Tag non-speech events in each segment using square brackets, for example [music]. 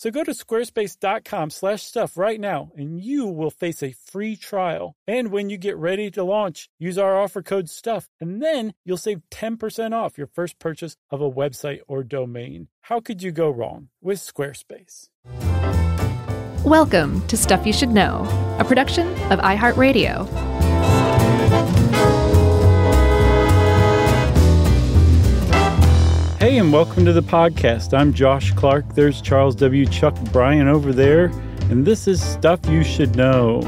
So go to squarespace.com slash stuff right now and you will face a free trial. And when you get ready to launch, use our offer code STUFF and then you'll save 10% off your first purchase of a website or domain. How could you go wrong with Squarespace? Welcome to Stuff You Should Know, a production of iHeartRadio. Hey, and welcome to the podcast. I'm Josh Clark. There's Charles W. Chuck Bryan over there, and this is Stuff You Should Know.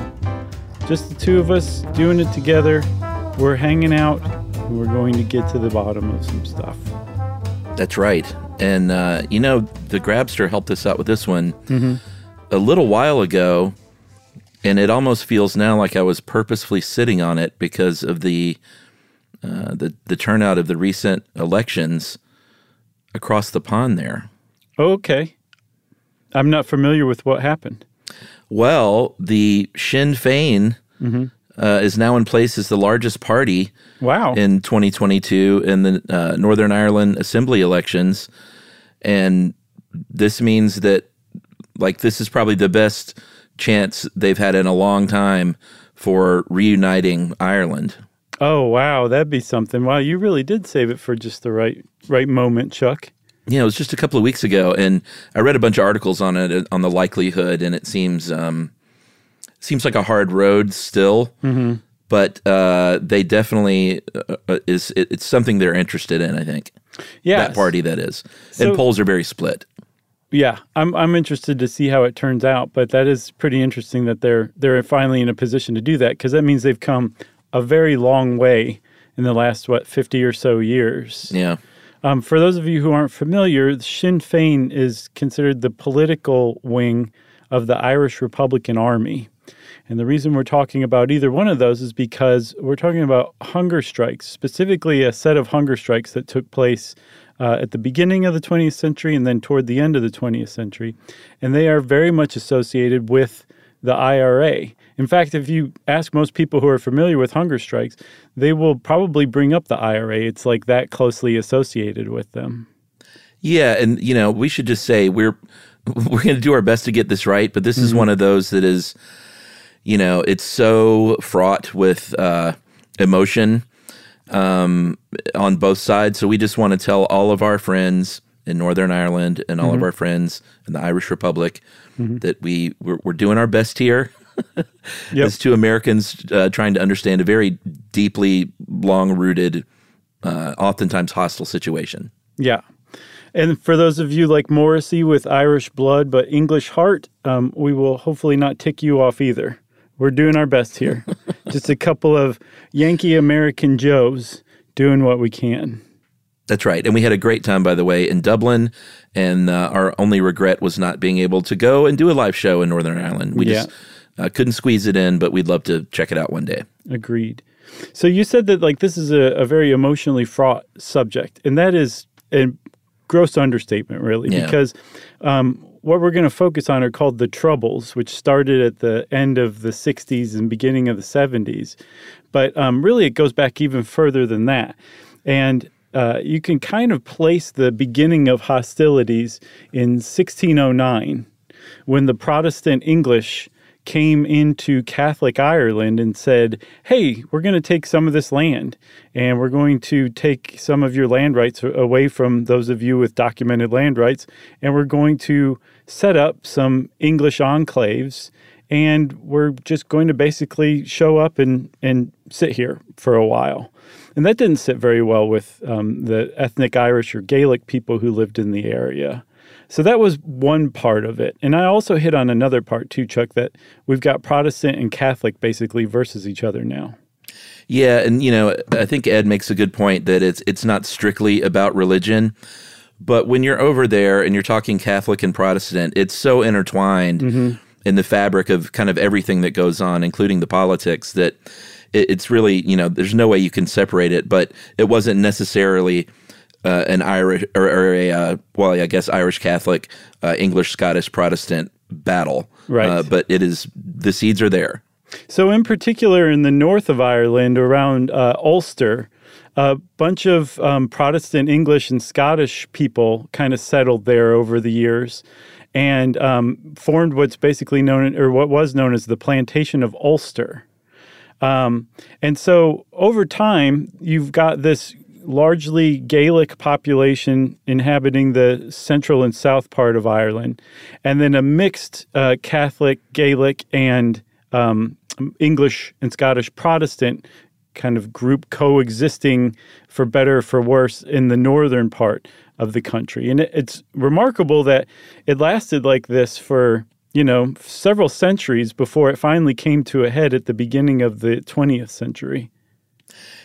Just the two of us doing it together. We're hanging out, and we're going to get to the bottom of some stuff. That's right. And, uh, you know, the Grabster helped us out with this one a little while ago, and it almost feels now like I was purposefully sitting on it because of the, uh, the, the turnout of the recent elections across the pond there. Okay. I'm not familiar with what happened. Well, the Sinn Féin uh, is now in place as the largest party Wow. in 2022 in the uh, Northern Ireland Assembly elections, and this means that like this is probably the best chance they've had in a long time for reuniting Ireland. Oh, wow. That'd be something. Wow, you really did save it for just the right right moment, Chuck. Yeah, it was just a couple of weeks ago, and I read a bunch of articles on it uh, on the likelihood, and it seems um, seems like a hard road still. But uh, they definitely uh, uh, is. It, it's something they're interested in. I think Yeah. that party that is, So- and polls are very split. Yeah, I'm I'm interested to see how it turns out, but that is pretty interesting that they're they're finally in a position to do that because that means they've come a very long way in the last what 50 or so years. Yeah, Um, for those of you who aren't familiar, Sinn Féin is considered the political wing of the Irish Republican Army. And the reason we're talking about either one of those is because we're talking about hunger strikes, specifically a set of hunger strikes that took place uh, at the beginning of the 20th century and then toward the end of the 20th century. And they are very much associated with the IRA. In fact, if you ask most people who are familiar with hunger strikes, they will probably bring up the IRA. It's like that closely associated with them. yeah, and you know we should just say we're [laughs] we're going to do our best to get this right, but this is one of those that is, you know, it's so fraught with uh, emotion um, on both sides. So we just want to tell all of our friends in Northern Ireland and all of our friends in the Irish Republic that we we're, we're doing our best here. [laughs] Yep. As two Americans uh, trying to understand a very deeply long rooted, uh, oftentimes hostile situation. Yeah. And for those of you like Morrissey with Irish blood but English heart, um, we will hopefully not tick you off either. We're doing our best here. [laughs] Just a couple of Yankee American Joes doing what we can. That's right. And we had a great time, by the way, in Dublin. And uh, our only regret was not being able to go and do a live show in Northern Ireland. We just uh, couldn't squeeze it in, but we'd love to check it out one day. Agreed. So you said that like this is a, a very emotionally fraught subject, and that is a gross understatement, really, Yeah. because um, what we're going to focus on are called the Troubles, which started at the end of the '60s and beginning of the '70s, but um, really it goes back even further than that, and uh, you can kind of place the beginning of hostilities in 1609 when the Protestant English came into Catholic Ireland and said, Hey, we're going to take some of this land and we're going to take some of your land rights away from those of you with documented land rights, and we're going to set up some English enclaves. And we're just going to basically show up and, and sit here for a while. And that didn't sit very well with um, the ethnic Irish or Gaelic people who lived in the area. So that was one part of it. And I also hit on another part too, Chuck, that we've got Protestant and Catholic basically versus each other now. Yeah, and you know, I think Ed makes a good point that it's it's not strictly about religion, but when you're over there and you're talking Catholic and Protestant, it's so intertwined mm-hmm. in the fabric of kind of everything that goes on, including the politics, that it, it's really you know there's no way you can separate it. But it wasn't necessarily. Uh, an Irish or, or a uh, well, I guess Irish Catholic, uh, English Scottish Protestant battle, Right. Uh, but it is the seeds are there. So, in particular, in the north of Ireland, around uh, Ulster, a bunch of um, Protestant English and Scottish people kind of settled there over the years and um, formed what's basically known, or what was known as the Plantation of Ulster. Um, and so, over time, you've got this largely Gaelic population inhabiting the central and south part of Ireland, and then a mixed uh, Catholic, Gaelic, and um, English and Scottish Protestant kind of group coexisting for better or for worse in the northern part of the country. And it, it's remarkable that it lasted like this for, you know, several centuries before it finally came to a head at the beginning of the 20th century.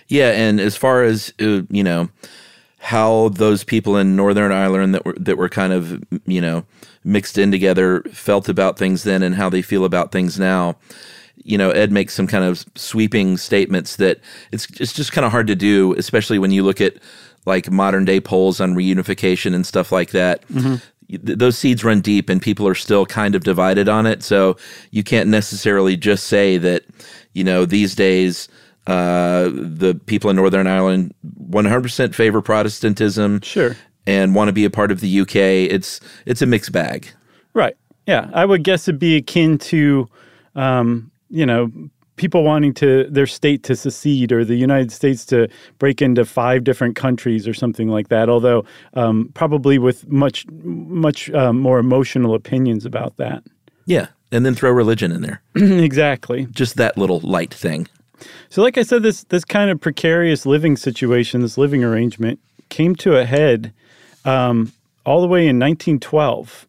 Yeah, and as far as uh, you know, how those people in Northern Ireland that were that were kind of you know mixed in together felt about things then and how they feel about things now. You know, Ed makes some kind of sweeping statements that it's it's just kind of hard to do, especially when you look at like modern day polls on reunification and stuff like that. Th- Those seeds run deep, and people are still kind of divided on it. So you can't necessarily just say that you know these days uh, the people in Northern Ireland 100% favor Protestantism Sure. and want to be a part of the UK. It's it's a mixed bag. Right. Yeah. I would guess it'd be akin to, um, you know, people wanting to their state to secede or the United States to break into five different countries or something like that. Although um, probably with much much um, more emotional opinions about that. Yeah, and then throw religion in there. [clears throat] exactly. Just that little light thing. So, like I said, this this kind of precarious living situation, this living arrangement, came to a head um, all the way in 1912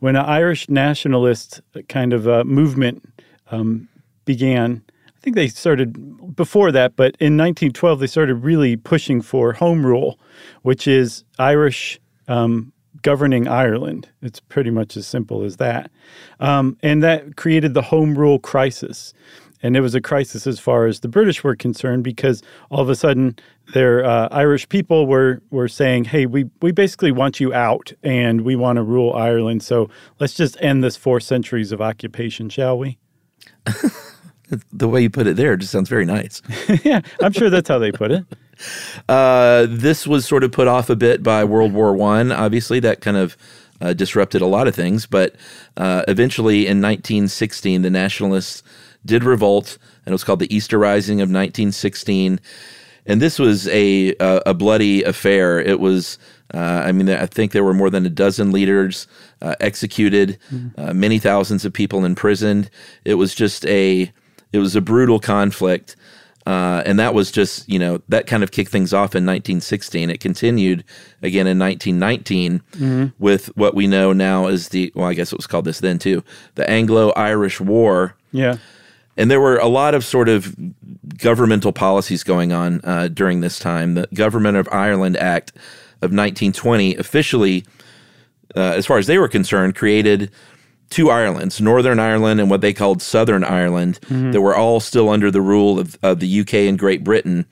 when an Irish nationalist kind of uh, movement um, began. I think they started before that, but in 1912 they started really pushing for home rule, which is Irish um, governing Ireland. It's pretty much as simple as that, um, and that created the home rule crisis. And it was a crisis as far as the British were concerned because all of a sudden their uh, Irish people were were saying, "Hey, we we basically want you out, and we want to rule Ireland. So let's just end this four centuries of occupation, shall we?" [laughs] The way you put it there just sounds very nice. [laughs] yeah, I'm sure that's how they put it. [laughs] Uh, this was sort of put off a bit by World War One. Obviously, that kind of uh, disrupted a lot of things. But uh, eventually, in 1916, the Nationalists did revolt, and it was called the Easter Rising of 1916. And this was a a, a bloody affair. It was. Uh, I mean, I think there were more than a dozen leaders uh, executed, uh, many thousands of people imprisoned. It was just a it was a brutal conflict. Uh, and that was just, you know, that kind of kicked things off in 1916. It continued again in 1919 with what we know now as the, well, I guess it was called this then too, the Anglo Irish War. Yeah, And there were a lot of sort of governmental policies going on uh, during this time. The Government of Ireland Act of 1920 officially, uh, as far as they were concerned, created two Irelands, Northern Ireland and what they called Southern Ireland, that were all still under the rule of, of the UK and Great Britain.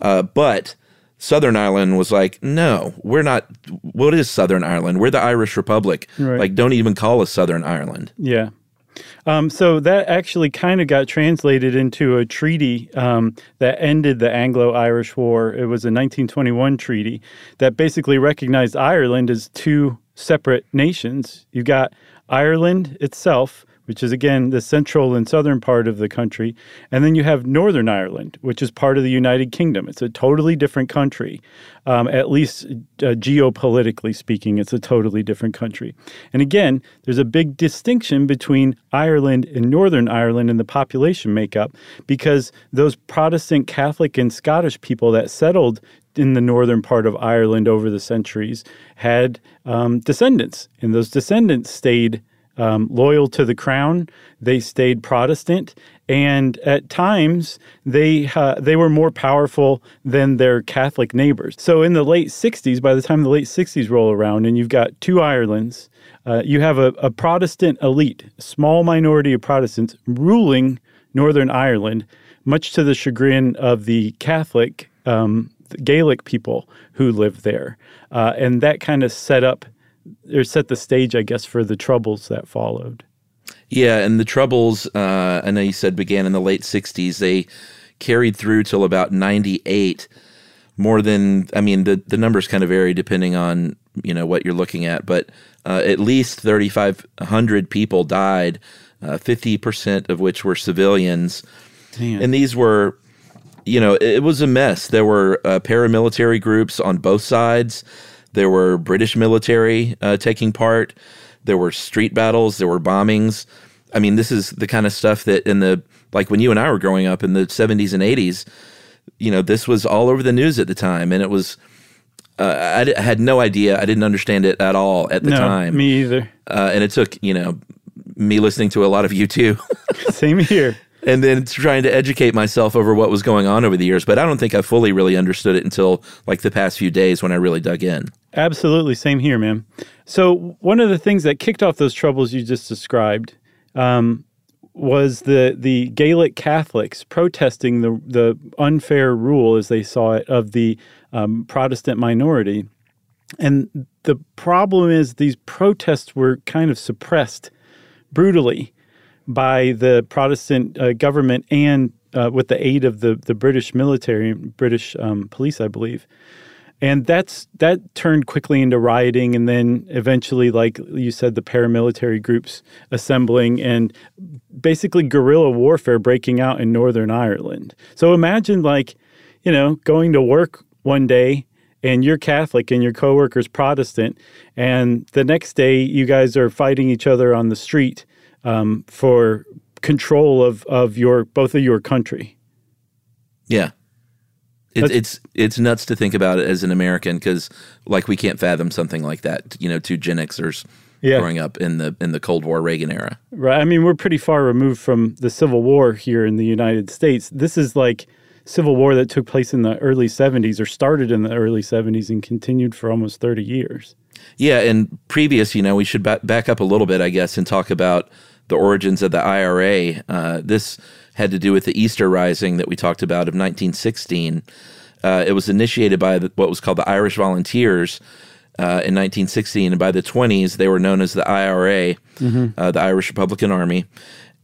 Uh, but Southern Ireland was like, no, we're not. What is Southern Ireland? We're the Irish Republic. Right. Like, don't even call us Southern Ireland. yeah. Um, so that actually kind of got translated into a treaty um, that ended the Anglo-Irish War. It was a 1921 treaty that basically recognized Ireland as two separate nations. You got Ireland itself, which is again the central and southern part of the country. And then you have Northern Ireland, which is part of the United Kingdom. It's a totally different country. Um, at least uh, geopolitically speaking, it's a totally different country. And again, there's a big distinction between Ireland and Northern Ireland in the population makeup because those Protestant, Catholic, and Scottish people that settled in the northern part of Ireland over the centuries had um, descendants, and those descendants stayed um, loyal to the crown. They stayed Protestant, and at times they uh, they were more powerful than their Catholic neighbors. So in the late '60s, by the time the late '60s roll around, and you've got two Irelands, uh, you have a, a Protestant elite, small minority of Protestants ruling Northern Ireland, much to the chagrin of the Catholic um, Gaelic people who lived there, uh, and that kind of set up or set the stage, I guess, for the troubles that followed. Yeah, and the troubles, uh, I know you said began in the late '60s. They carried through till about '98. More than, I mean, the the numbers kind of vary depending on you know what you're looking at, but uh, at least 3,500 people died, uh, 50% of which were civilians, Man. and these were you know, it was a mess. There were uh, paramilitary groups on both sides. There were British military uh, taking part. There were street battles. There were bombings. I mean, this is the kind of stuff that in the like when you and I were growing up in the 70s and 80s, you know, this was all over the news at the time, and it was. Uh, I, d- I had no idea. I didn't understand it at all at the no, time. me either. Uh, and it took you know me listening to a lot of U2. [laughs] [laughs] Same here. and then trying to educate myself over what was going on over the years. But I don't think I fully really understood it until like the past few days when I really dug in. Absolutely, same here, man. So one of the things that kicked off those troubles you just described um, was the the Gaelic Catholics protesting the the unfair rule, as they saw it, of the um, Protestant minority. And the problem is these protests were kind of suppressed brutally by the Protestant uh, government and uh, with the aid of the, the British military, British um, police, I believe. And that's that turned quickly into rioting, and then eventually, like you said, the paramilitary groups assembling and basically guerrilla warfare breaking out in Northern Ireland. So imagine, like, you know, going to work one day and you're Catholic and your coworker's Protestant, and the next day you guys are fighting each other on the street um, for control of of your both of your country. Yeah. It, it's it's nuts to think about it as an American because like we can't fathom something like that. You know, two Gen Xers Yeah. growing up in the in the Cold War Reagan era. Right. I mean, we're pretty far removed from the Civil War here in the United States. This is like Civil War that took place in the early 70s or started in the early 70s and continued for almost 30 years. Yeah, and previous, you know, we should ba- back up a little bit, I guess, and talk about the origins of the IRA. Uh, this had to do with the Easter Rising that we talked about of 1916. Uh, it was initiated by the, what was called the Irish Volunteers uh, in 1916, and by the 20s, they were known as the IRA, uh, the Irish Republican Army.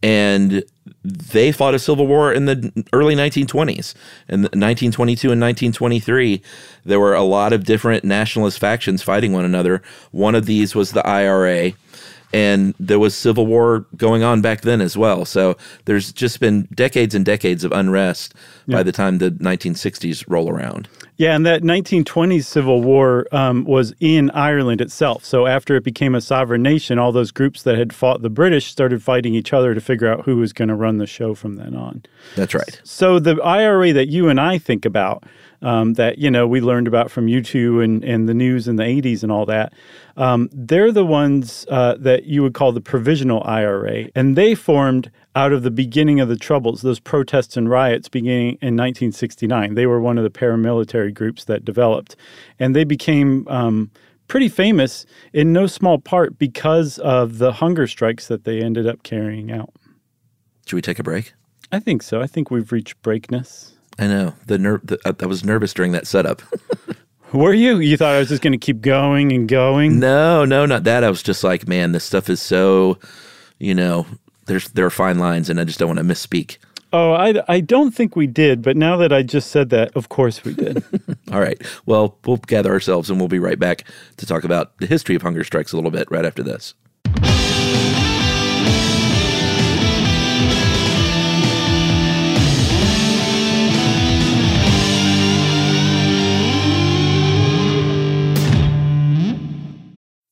And they fought a civil war in the early 1920s. In 1922 and 1923, there were a lot of different nationalist factions fighting one another. One of these was the IRA, and there was civil war going on back then as well. So there's just been decades and decades of unrest by the time the 1960s roll around. Yeah, and that 1920s Civil War um, was in Ireland itself. So after it became a sovereign nation, all those groups that had fought the British started fighting each other to figure out who was going to run the show from then on. That's right. So the IRA that you and I think about, um, that you know we learned about from U2 and and the news in the 80s and all that, um, they're the ones uh, that you would call the provisional IRA, and they formed out of the beginning of the troubles, those protests and riots beginning in 1969. They were one of the paramilitary groups that developed, and they became. Um, Pretty famous in no small part because of the hunger strikes that they ended up carrying out. Should we take a break? I think so. I think we've reached breakness. I know the ner- the, I I was nervous during that setup. [laughs] Were you? You thought I was just going to keep going and going? no, no, not that. I was just like, man, this stuff is so, you know, there's there are fine lines, and I just don't want to misspeak. Oh, I, I don't think we did, but now that I just said that, of course we did. [laughs] All right. Well, we'll gather ourselves, and we'll be right back to talk about the history of hunger strikes a little bit right after this.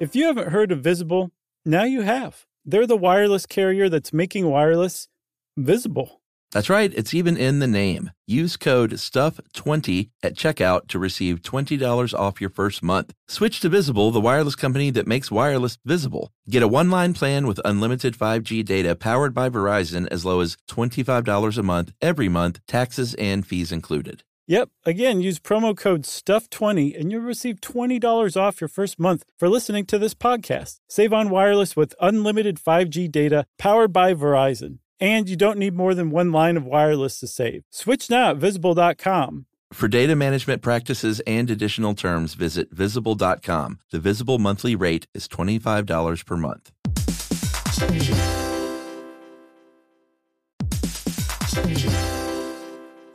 If you haven't heard of Visible, now you have. They're the wireless carrier that's making wireless visible. That's right, it's even in the name. Use code STUFF20 at checkout to receive $20 off your first month. Switch to Visible, the wireless company that makes wireless visible. Get a one line plan with unlimited 5G data powered by Verizon as low as $25 a month every month, taxes and fees included. Yep. Again, use promo code STUFF20 and you'll receive $20 off your first month for listening to this podcast. Save on wireless with unlimited 5G data powered by Verizon. And you don't need more than one line of wireless to save. Switch now at visible.com. For data management practices and additional terms, visit visible.com. The visible monthly rate is $25 per month.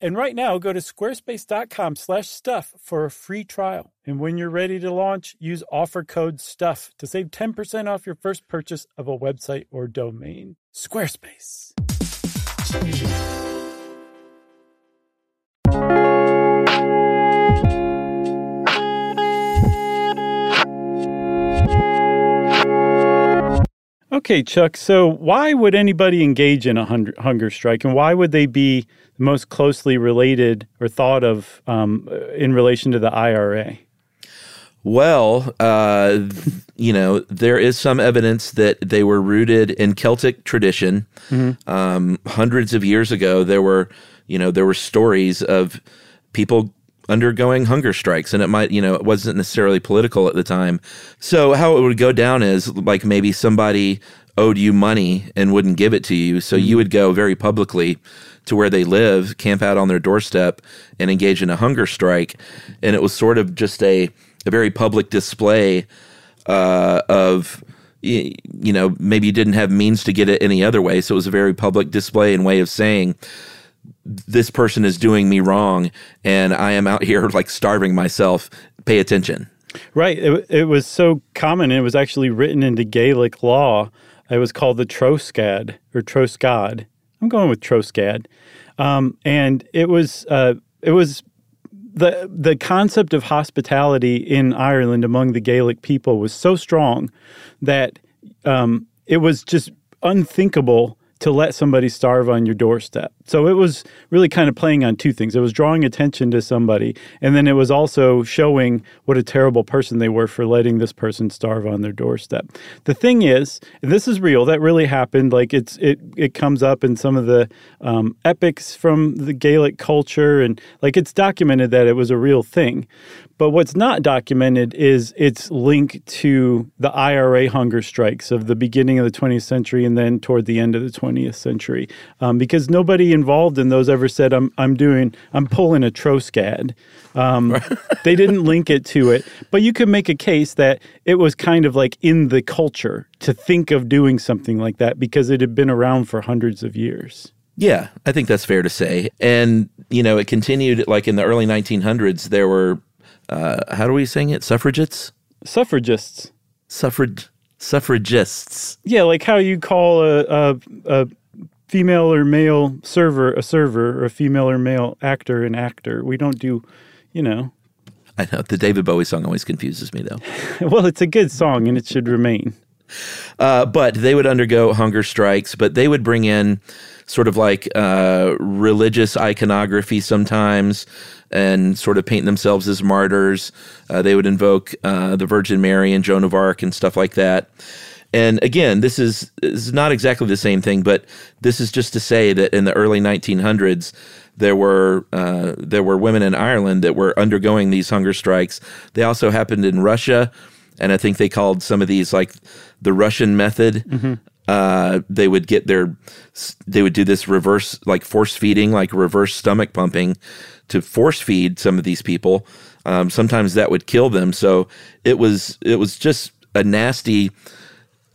And right now, go to squarespace.com slash stuff for a free trial. And when you're ready to launch, use offer code STUFF to save 10% off your first purchase of a website or domain. Squarespace. Okay, Chuck. So, why would anybody engage in a hunger strike, and why would they be most closely related or thought of um, in relation to the IRA? Well, uh, you know, there is some evidence that they were rooted in Celtic tradition. Mm-hmm. Um, hundreds of years ago, there were, you know, there were stories of people undergoing hunger strikes and it might you know it wasn't necessarily political at the time. So how it would go down is like maybe somebody owed you money and wouldn't give it to you. So you mm-hmm. would go very publicly to where they live camp out on their doorstep and engage in a hunger strike. And it was sort of just a, a very public display uh, of you know maybe you didn't have means to get it any other way. So it was a very public display and way of saying this person is doing me wrong and I am out [laughs] here like starving myself. Pay attention. Right. It, it was so common. It was actually written into Gaelic law. It was called the Troscad or Troscad. I'm going with Troscad. Um, and it was uh, it was the the concept of hospitality in Ireland among the Gaelic people was so strong that um, it was just unthinkable to let somebody starve on your doorstep. So it was really kind of playing on two things. It was drawing attention to somebody, and then it was also showing what a terrible person they were for letting this person starve on their doorstep. The thing is, and this is real, that really happened. Like it's it it comes up in some of the um, epics from the Gaelic culture, and like it's documented that it was a real thing. But what's not documented is its link to the IRA hunger strikes of the beginning of the 20th century and then toward the end of the 20th century, um, because nobody involved in those ever said, "I'm I'm doing I'm pulling a Troscad." Um, [laughs] they didn't link it to it, but you could make a case that it was kind of like in the culture to think of doing something like that because it had been around for hundreds of years. Yeah, I think that's fair to say. And, you know, it continued like in the early 1900s, there were uh, how do we sing it? Suffragettes? Suffragists. Suffrage suffragists. Yeah, like how you call a, a, a female or male server a server or a female or male actor an actor. We don't do, you know. I know the David Bowie song always confuses me though. [laughs] well, it's a good song and it should remain. Uh, but they would undergo hunger strikes, but they would bring in sort of like uh, religious iconography sometimes and sort of paint themselves as martyrs. Uh, they would invoke uh, the Virgin Mary and Joan of Arc and stuff like that. And again, this is, is not exactly the same thing, but this is just to say that in the early 1900s, there were uh, there were women in Ireland that were undergoing these hunger strikes. They also happened in Russia, and I think they called some of these like the Russian method. Mm-hmm. Uh, they would get their they would do this reverse like force feeding, like reverse stomach pumping, to force feed some of these people. Um, sometimes that would kill them. So it was it was just a nasty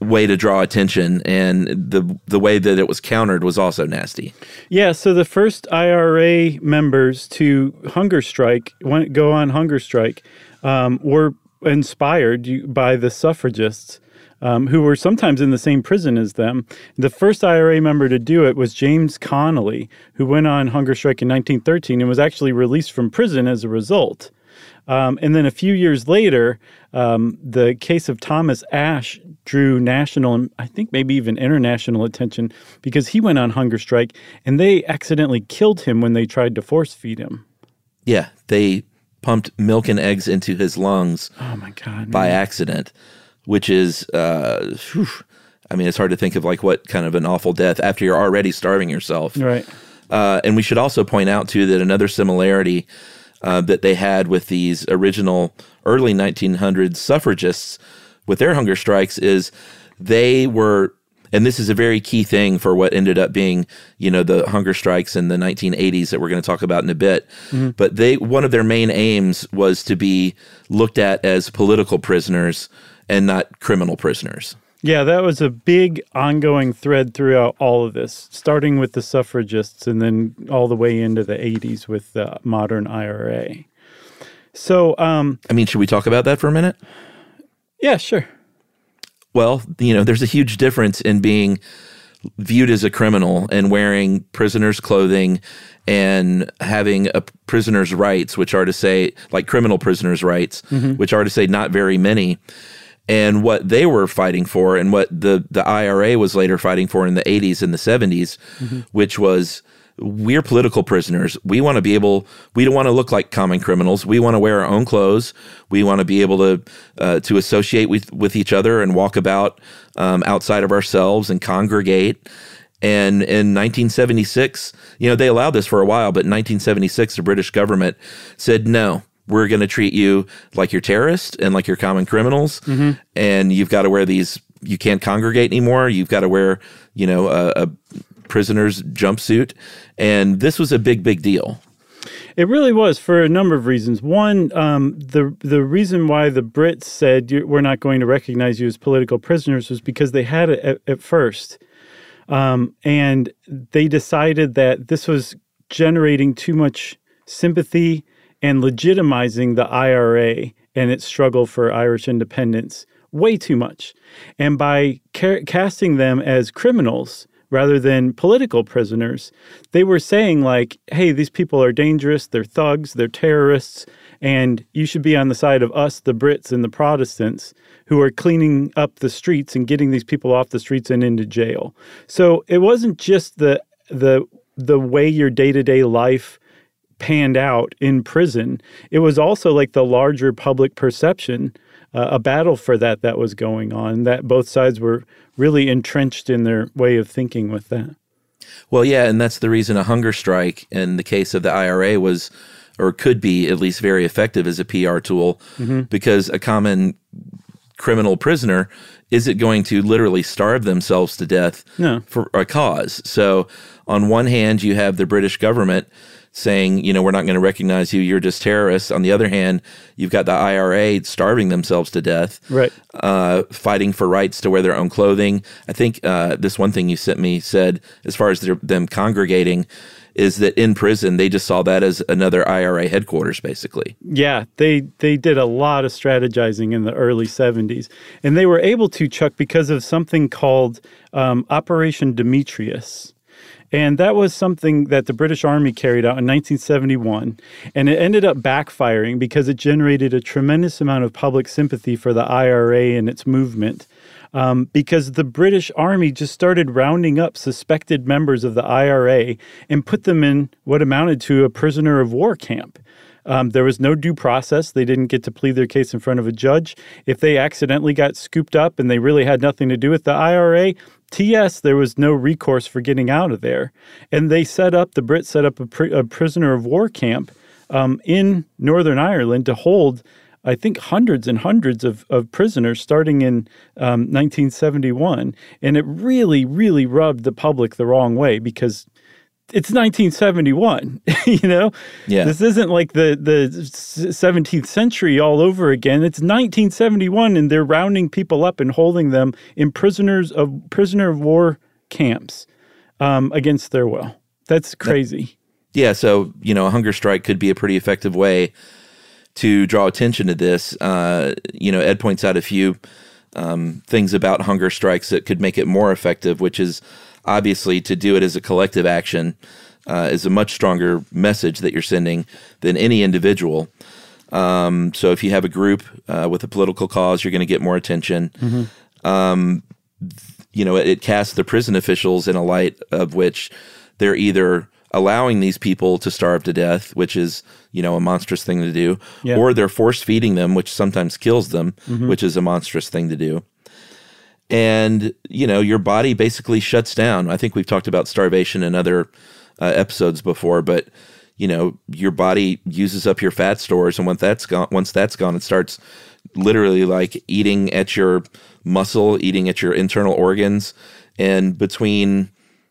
way to draw attention and the the way that it was countered was also nasty. Yeah, so the first IRA members to hunger strike, went go on hunger strike, um, were inspired by the suffragists um, who were sometimes in the same prison as them. The first IRA member to do it was James Connolly, who went on hunger strike in 1913 and was actually released from prison as a result. Um, and then a few years later, um, the case of Thomas Ashe drew national and I think maybe even international attention because he went on hunger strike and they accidentally killed him when they tried to force feed him. Yeah, they pumped milk and eggs into his lungs. Oh my god! By man. accident which is, uh, whew, I mean, it's hard to think of like what kind of an awful death after you're already starving yourself. Right. Uh, and we should also point out too that another similarity uh, that they had with these original early 1900s suffragists with their hunger strikes is they were and this is a very key thing for what ended up being you know the hunger strikes in the 1980s that we're going to talk about in a bit mm-hmm. but they one of their main aims was to be looked at as political prisoners and not criminal prisoners. Yeah, that was a big ongoing thread throughout all of this, starting with the suffragists and then all the way into the 80s with the modern IRA. So, um, I mean, should we talk about that for a minute? Yeah, sure. Well, you know, there's a huge difference in being viewed as a criminal and wearing prisoners' clothing and having a prisoner's rights, which are to say, like criminal prisoners' rights, mm-hmm. which are to say, not very many and what they were fighting for and what the, the IRA was later fighting for in the 80s and the 70s, mm-hmm. which was we're political prisoners. We want to be able. We don't want to look like common criminals. We want to wear our own clothes. We want to be able to uh, to associate with with each other and walk about um, outside of ourselves and congregate. And in 1976, you know, they allowed this for a while, but in 1976, the British government said no we're going to treat you like you're terrorists and like you're common criminals. Mm-hmm. and you've got to wear these you can't congregate anymore. You've got to wear you know a, a prisoner's jumpsuit. And this was a big big deal. It really was for a number of reasons. One, um, the the reason why the Brits said we're not going to recognize you as political prisoners was because they had it at, at first, um, and they decided that this was generating too much sympathy and legitimizing the IRA and its struggle for Irish independence way too much. And by ca- casting them as criminals rather than political prisoners, they were saying, like, hey, these people are dangerous, they're thugs, they're terrorists, and you should be on the side of us, the Brits and the Protestants, who are cleaning up the streets and getting these people off the streets and into jail. So it wasn't just the the the way your day to day life panned out in prison, it was also like the larger public perception, uh, a battle for that that was going on, that both sides were really entrenched in their way of thinking with that. Well, yeah, and that's the reason a hunger strike in the case of the IRA was or could be at least very effective as a PR tool mm-hmm. because a common criminal prisoner isn't going to literally starve themselves to death no. for a cause. So, on one hand, you have the British government saying, you know, we're not going to recognize you, you're just terrorists. On the other hand, you've got the IRA starving themselves to death, right? Uh, fighting for rights to wear their own clothing. I think uh, this one thing you sent me said, as far as them congregating, is that in prison they just saw that as another IRA headquarters, basically. Yeah, they they did a lot of strategizing in the early '70s, and they were able to Chuck because of something called um, Operation Demetrius. And that was something that the British Army carried out in 1971. And it ended up backfiring because it generated a tremendous amount of public sympathy for the IRA and its movement. Um, because the British Army just started rounding up suspected members of the IRA and put them in what amounted to a prisoner of war camp. Um, there was no due process. They didn't get to plead their case in front of a judge. If they accidentally got scooped up and they really had nothing to do with the IRA, TS, there was no recourse for getting out of there. And they set up, the Brits set up a, pr- a prisoner of war camp um, in Northern Ireland to hold, I think, hundreds and hundreds of, of prisoners starting in um, 1971. And it really, really rubbed the public the wrong way because it's 1971 [laughs] you know? Yeah. This isn't like the the 17th century all over again. It's 1971 and they're rounding people up and holding them in prisoners of prisoner of war camps um, against their will. That's crazy. Yeah so you know a hunger strike could be a pretty effective way to draw attention to this. Uh, you know ed points out a few um, things about hunger strikes that could make it more effective which is obviously to do it as a collective action uh, is a much stronger message that you're sending than any individual. Um, so if you have a group uh, with a political cause, you're going to get more attention. Mm-hmm. Um, you know, it, it, casts the prison officials in a light of which they're either allowing these people to starve to death, which is you know a monstrous thing to do, yeah. or they're force feeding them, which sometimes kills them, mm-hmm. which is a monstrous thing to do and you know your body basically shuts down. I think we've talked about starvation in other uh, episodes before, but you know your body uses up your fat stores, and once that's gone, once that's gone, it starts literally like eating at your muscle, eating at your internal organs, and between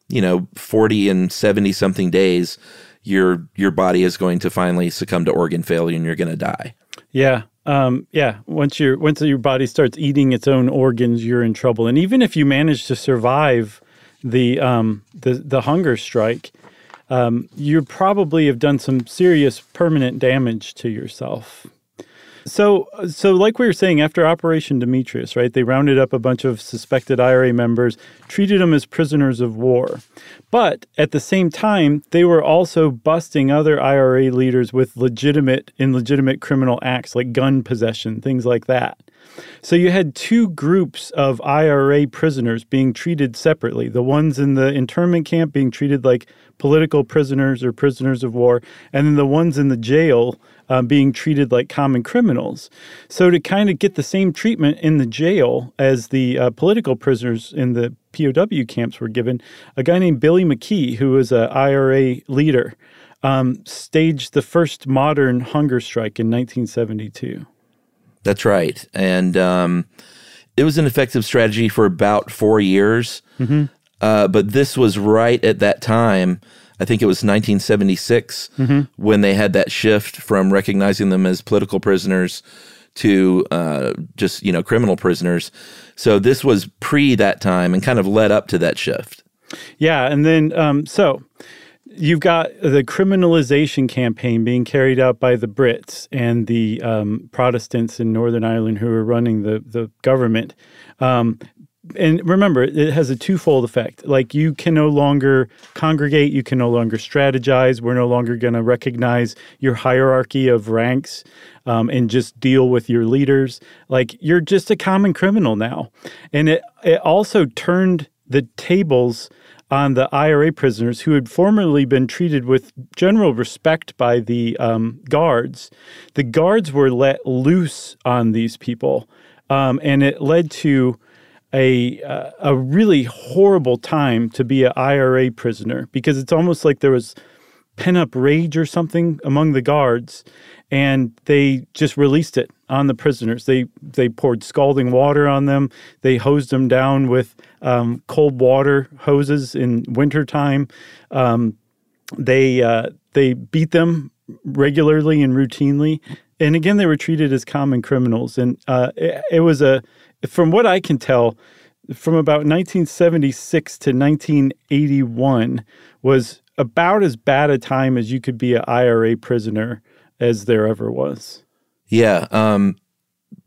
you know 40 and 70 something days your your body is going to finally succumb to organ failure and you're going to die. Yeah um, yeah, once your once your body starts eating its own organs, you're in trouble. And even if you manage to survive the um, the the hunger strike, um, you probably have done some serious permanent damage to yourself. So, uh, so like we were saying, after Operation Demetrius, right? They rounded up a bunch of suspected IRA members, treated them as prisoners of war. But at the same time, they were also busting other IRA leaders with legitimate, illegitimate criminal acts like gun possession, things like that. So you had two groups of IRA prisoners being treated separately. The ones in the internment camp being treated like political prisoners or prisoners of war, and then the ones in the jail uh, being treated like common criminals. So, to kind of get the same treatment in the jail as the uh, political prisoners in the POW camps were given, a guy named Billy McKee, who was an IRA leader, um, staged the first modern hunger strike in 1972. That's right. And um, it was an effective strategy for about four years. Mm-hmm. Uh, but this was right at that time I think it was 1976 mm-hmm. when they had that shift from recognizing them as political prisoners to uh, just you know criminal prisoners. So this was pre that time and kind of led up to that shift. Yeah, and then um, so you've got the criminalization campaign being carried out by the Brits and the um, Protestants in Northern Ireland who are running the the government. Um, and remember, it has a twofold effect. Like you can no longer congregate, you can no longer strategize. We're no longer going to recognize your hierarchy of ranks um, and just deal with your leaders. Like you're just a common criminal now, and it it also turned the tables on the IRA prisoners who had formerly been treated with general respect by the um, guards. The guards were let loose on these people, um, and it led to a uh, a really horrible time to be an IRA prisoner because it's almost like there was pent up rage or something among the guards, and they just released it on the prisoners. They they poured scalding water on them. They hosed them down with um, cold water hoses in wintertime. Um, they uh, they beat them regularly and routinely, and again they were treated as common criminals. And uh, it, it was a, from what I can tell, from about 1976 to 1981 was about as bad a time as you could be an IRA prisoner as there ever was. Yeah. Um,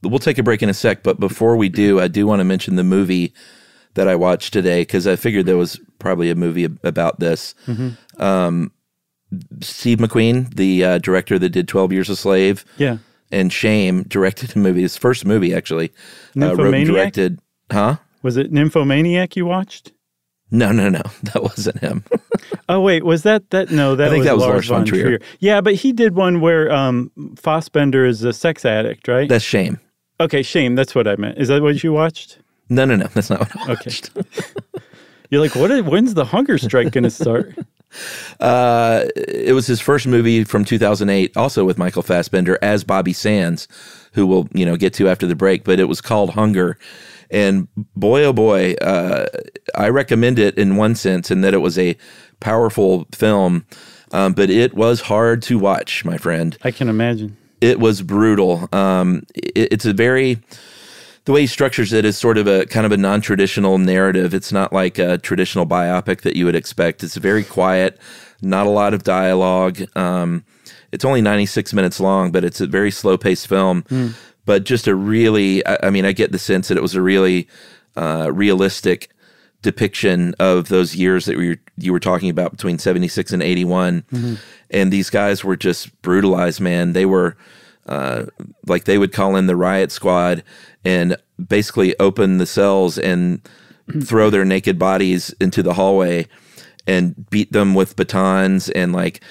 we'll take a break in a sec, but before we do, I do want to mention the movie that I watched today because I figured there was probably a movie about this. Mm-hmm. Um, Steve McQueen, the uh, director that did 12 Years a Slave. Yeah. And Shame directed a movie, his first movie actually. Uh, wrote and directed. Huh? Was it Nymphomaniac you watched? No, no, no. [laughs] That wasn't him. oh wait, was that that? No, that I think was that was Lars, von Trier. Trier. Yeah, but he did one where um, Fassbender is a sex addict, right? That's shame. Okay, shame. That's what I meant. Is that what you watched? No, no, no. That's not what I watched. Okay. [laughs] [laughs] You're like, what? Is, when's the hunger strike going to start? uh, it was his first movie from 2008, also with Michael Fassbender as Bobby Sands, who we'll you know get to after the break. But it was called Hunger, and boy, oh boy, uh, I recommend it in one sense in that it was a powerful film, um, but it was hard to watch, my friend. I can imagine. It was brutal. Um, it, it's a very the way he structures it is sort of a kind of a non-traditional narrative. It's not like a traditional biopic that you would expect. It's very quiet, not a lot of dialogue. Um, it's only 96 minutes long, but it's a very slow-paced film. Mm but just a really, I, mean, I get the sense that it was a really uh, realistic depiction of those years that we were, you were talking about between 76 and 81. Mm-hmm. And these guys were just brutalized, man. They were uh, like they would call in the riot squad and basically open the cells and throw their naked bodies into the hallway and beat them with batons and like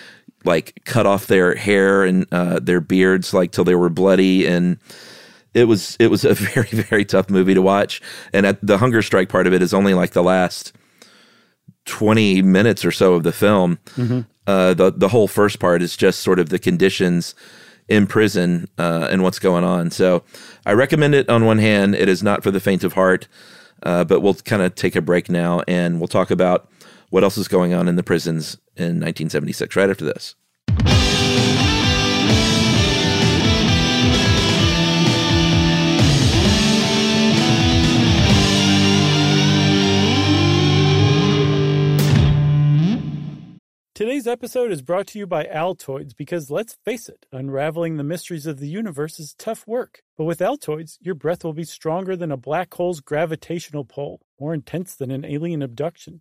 like cut off their hair and uh, their beards like till they were bloody and it was it was a [laughs] very very tough movie to watch. And at the hunger strike part of it is only like the last 20 minutes or so of the film. Mm-hmm. uh, the the whole first part is just sort of the conditions in prison uh, and what's going on. So I recommend it on one hand. It is not for the faint of heart uh, but we'll kind of take a break now and we'll talk about what else is going on in the prisons in 1976 right after this. Today's episode is brought to you by Altoids because let's face it, unraveling the mysteries of the universe is tough work. But with Altoids, your breath will be stronger than a black hole's gravitational pull, more intense than an alien abduction,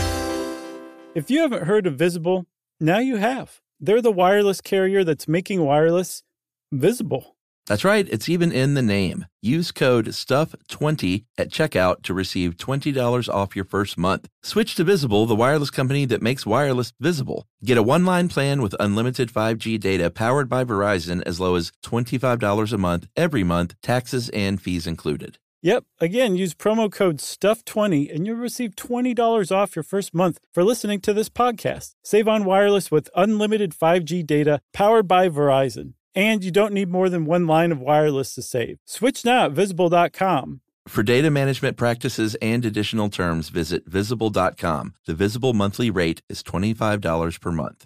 If you haven't heard of Visible, now you have. they're the wireless carrier that's making wireless visible. That's right, it's even in the name. Use code STUFF20 at checkout to receive $20 off your first month. Switch to Visible, the wireless company that makes wireless visible. Get a one line plan with unlimited 5G data powered by Verizon as low as $25 a month every month, taxes and fees included. Yep. Again, use promo code STUFF20 and you'll receive $20 off your first month for listening to this podcast. Save on wireless with unlimited 5G data powered by Verizon. And you don't need more than one line of wireless to save. Switch now at visible.com. For data management practices and additional terms, visit visible.com. The visible monthly rate is $25 per month.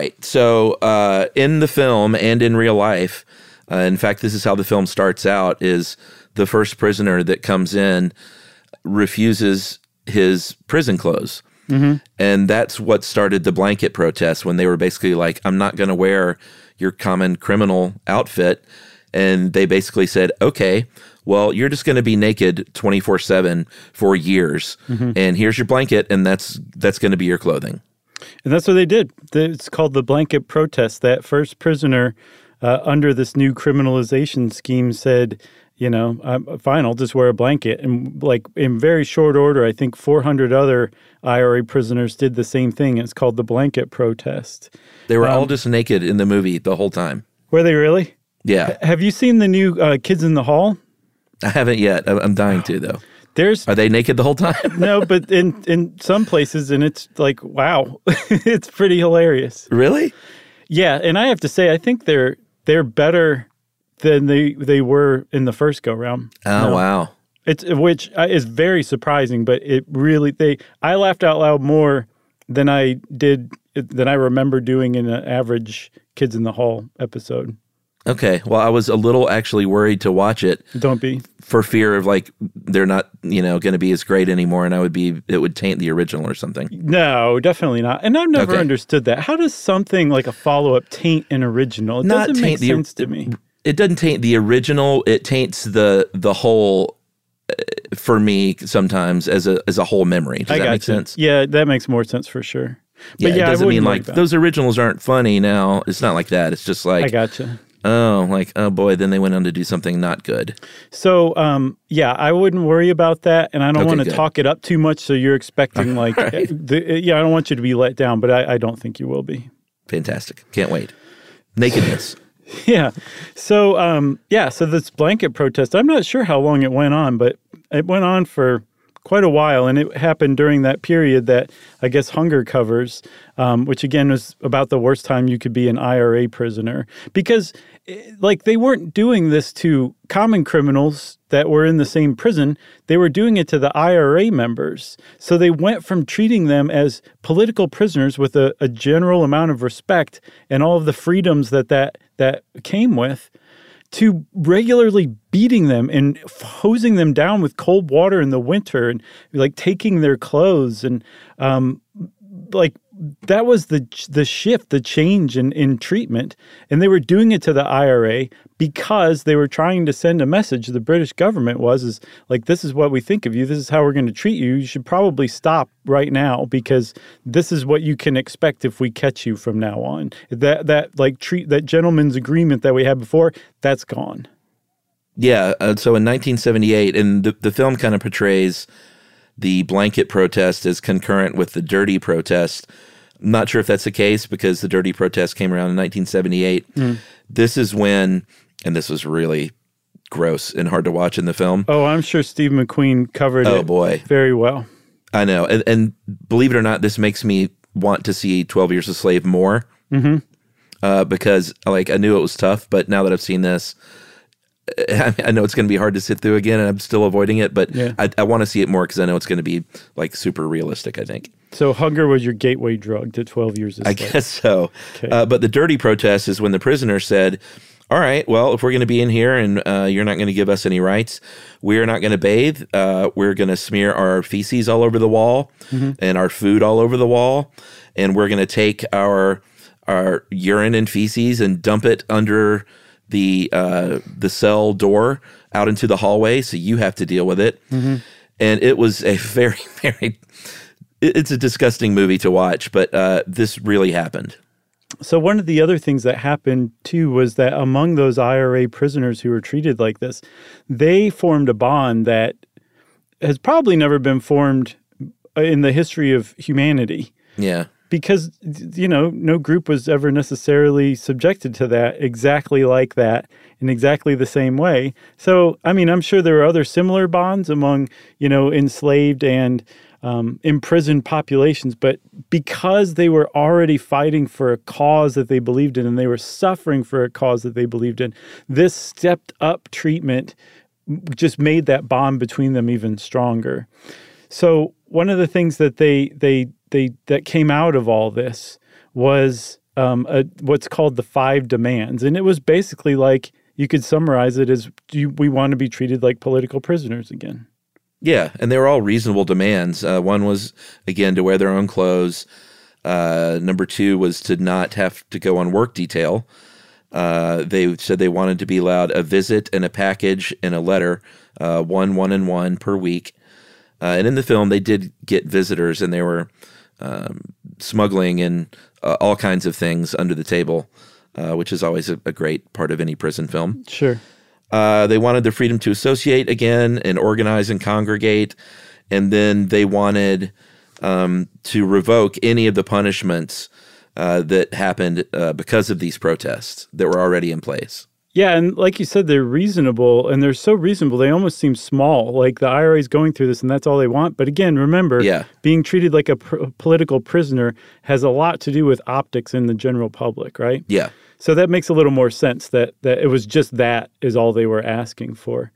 right. So, uh, in the film and in real life, uh, in fact, this is how the film starts out: is the first prisoner that comes in refuses his prison clothes, mm-hmm. and that's what started the blanket protest when they were basically like, "I'm not going to wear your common criminal outfit," and they basically said, "Okay." Well, you're just going to be naked 24 7 for years. Mm-hmm. And here's your blanket, and that's that's going to be your clothing. And that's what they did. It's called the blanket protest. That first prisoner uh, under this new criminalization scheme said, you know, I'm fine, I'll just wear a blanket. And like in very short order, I think 400 other IRA prisoners did the same thing. It's called the blanket protest. They were um, all just naked in the movie the whole time. Were they really? Yeah. H- have you seen the new uh, Kids in the Hall? I haven't yet. I'm dying to, though. There's Are they naked the whole time? no, [laughs] but in in some places and it's like wow. [laughs] it's pretty hilarious. Really? Yeah, and I have to say I think they're they're better than they they were in the first go round. Oh no. wow. It's which uh, is very surprising, but it really they I laughed out loud more than I did than I remember doing in an average Kids in the Hall episode. Okay. Well, I was a little actually worried to watch it. Don't be. For fear of like they're not, you know, going to be as great anymore and I would be it would taint the original or something. No, definitely not. And I've never okay. understood that. How does something like a follow-up taint an original? It not doesn't make the, sense to me. It doesn't taint the original, it taints the the whole uh, for me sometimes as a as a whole memory. Does I that make you. sense? Yeah, that makes more sense for sure. But yeah, yeah it doesn't mean like those originals aren't funny now. It's not like that. It's just like I gotcha. Oh, like oh boy, then they went on to do something not good. So, um, yeah, I wouldn't worry about that, and I don't okay, want to talk it up too much. So you're expecting like, right. the, yeah, I don't want you to be let down, but I, I don't think you will be. Fantastic! Can't wait. Nakedness. [laughs] yeah. So, um, yeah. So this blanket protest, I'm not sure how long it went on, but it went on for quite a while, and it happened during that period that I guess hunger covers, um, which again was about the worst time you could be an IRA prisoner because, eh, like, they weren't doing this to common criminals that were in the same prison; they were doing it to the IRA members. So they went from treating them as political prisoners with a, a general amount of respect and all of the freedoms that that that came with to regularly beating them and hosing them down with cold water in the winter and like taking their clothes and um, like that was the the shift, the change in, in treatment. And they were doing it to the IRA because they were trying to send a message. The British government was is like, this is what we think of you. This is how we're going to treat you. You should probably stop right now because this is what you can expect if we catch you from now on. That that like treat that gentleman's agreement that we had before, that's gone. Yeah. Uh, so in 1978, and the, the film kind of portrays the blanket protest is concurrent with the dirty protest. I'm not sure if that's the case because the dirty protest came around in 1978. Mm. This is when, and this was really gross and hard to watch in the film. Oh, I'm sure Steve McQueen covered Oh, it boy. very well. I know. And, and believe it or not, this makes me want to see 12 Years a Slave more. Mm-hmm. Uh, because like I knew it was tough, but now that I've seen this, [laughs] I, I know it's going to be hard to sit through again, and I'm still avoiding it. But Yeah. I, I want to see it more because I know it's going to be like super realistic. I think. So hunger was your gateway drug to 12 years of I guess so. Okay. Uh, but the dirty protest is when the prisoner said, "All right, well, if we're going to be in here and uh, you're not going to give us any rights, we're not going to bathe. Uh, we're going to smear our feces all over the wall and our food all over the wall, and we're going to take our our urine and feces and dump it under the uh, the cell door out into the hallway. So you have to deal with it." And it was a [laughs] very, very it- it's a disgusting movie to watch, but uh, this really happened. So one of the other things that happened too was that among those IRA prisoners who were treated like this, they formed a bond that has probably never been formed in the history of humanity Yeah. Because you know no group was ever necessarily subjected to that exactly like that in exactly the same way. So i mean i'm sure there are other similar bonds among you know enslaved and um, imprisoned populations but because they were already fighting for a cause that they believed in and they were suffering for a cause that they believed in this stepped up treatment just made that bond between them even stronger. So one of the things that they they they that came out of all this was um, a, what's called the five demands, and it was basically like you could summarize it as you, we want to be treated like political prisoners again. Yeah. And they were all reasonable demands. Uh, one was, again, to wear their own clothes. Uh, number two was to not have to go on work detail. Uh, they said they wanted to be allowed a visit and a package and a letter, uh, one, one, and one per week. Uh, and in the film, they did get visitors, and they were um, smuggling and uh, all kinds of things under the table, uh, which is always a, a great part of any prison film. Sure. Uh, they wanted the freedom to associate again and organize and congregate. And then they wanted um, to revoke any of the punishments uh, that happened uh, because of these protests that were already in place. Yeah, and like you said, they're reasonable, and they're so reasonable they almost seem small. Like the IRA is going through this, and that's all they want. But again, remember, Yeah. being treated like a pr- political prisoner has a lot to do with optics in the general public, right? Yeah. So that makes a little more sense that that it was just that is all they were asking for.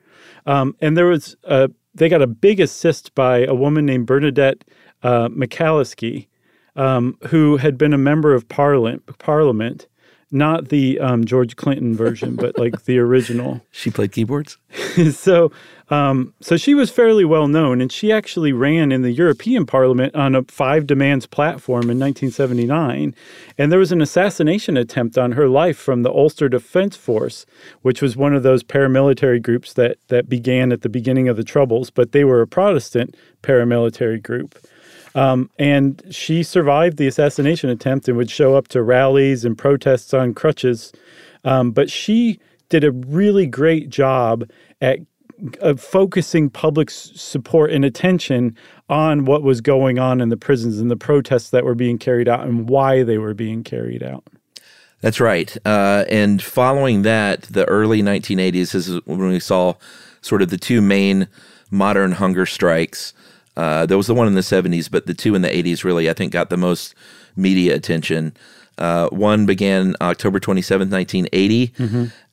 Um, and there was a, they got a big assist by a woman named Bernadette uh, McAliskey, um, who had been a member of Parliament, Parliament, not the um, George Clinton version, but [laughs] like the original. She played keyboards? [laughs] so, um, so she was fairly well known, and she actually ran in the European Parliament on a five demands platform in 1979. And there was an assassination attempt on her life from the Ulster Defense Force, which was one of those paramilitary groups that that began at the beginning of the Troubles, but they were a Protestant paramilitary group. Um, and she survived the assassination attempt and would show up to rallies and protests on crutches. Um, but she did a really great job at of focusing public support and attention on what was going on in the prisons and the protests that were being carried out and why they were being carried out. That's right. Uh, and following that, the early 1980s is when we saw sort of the two main modern hunger strikes. Uh, there was the one in the 70s, but the two in the 80s really, I think, got the most media attention. Uh, one began October 27th, 1980,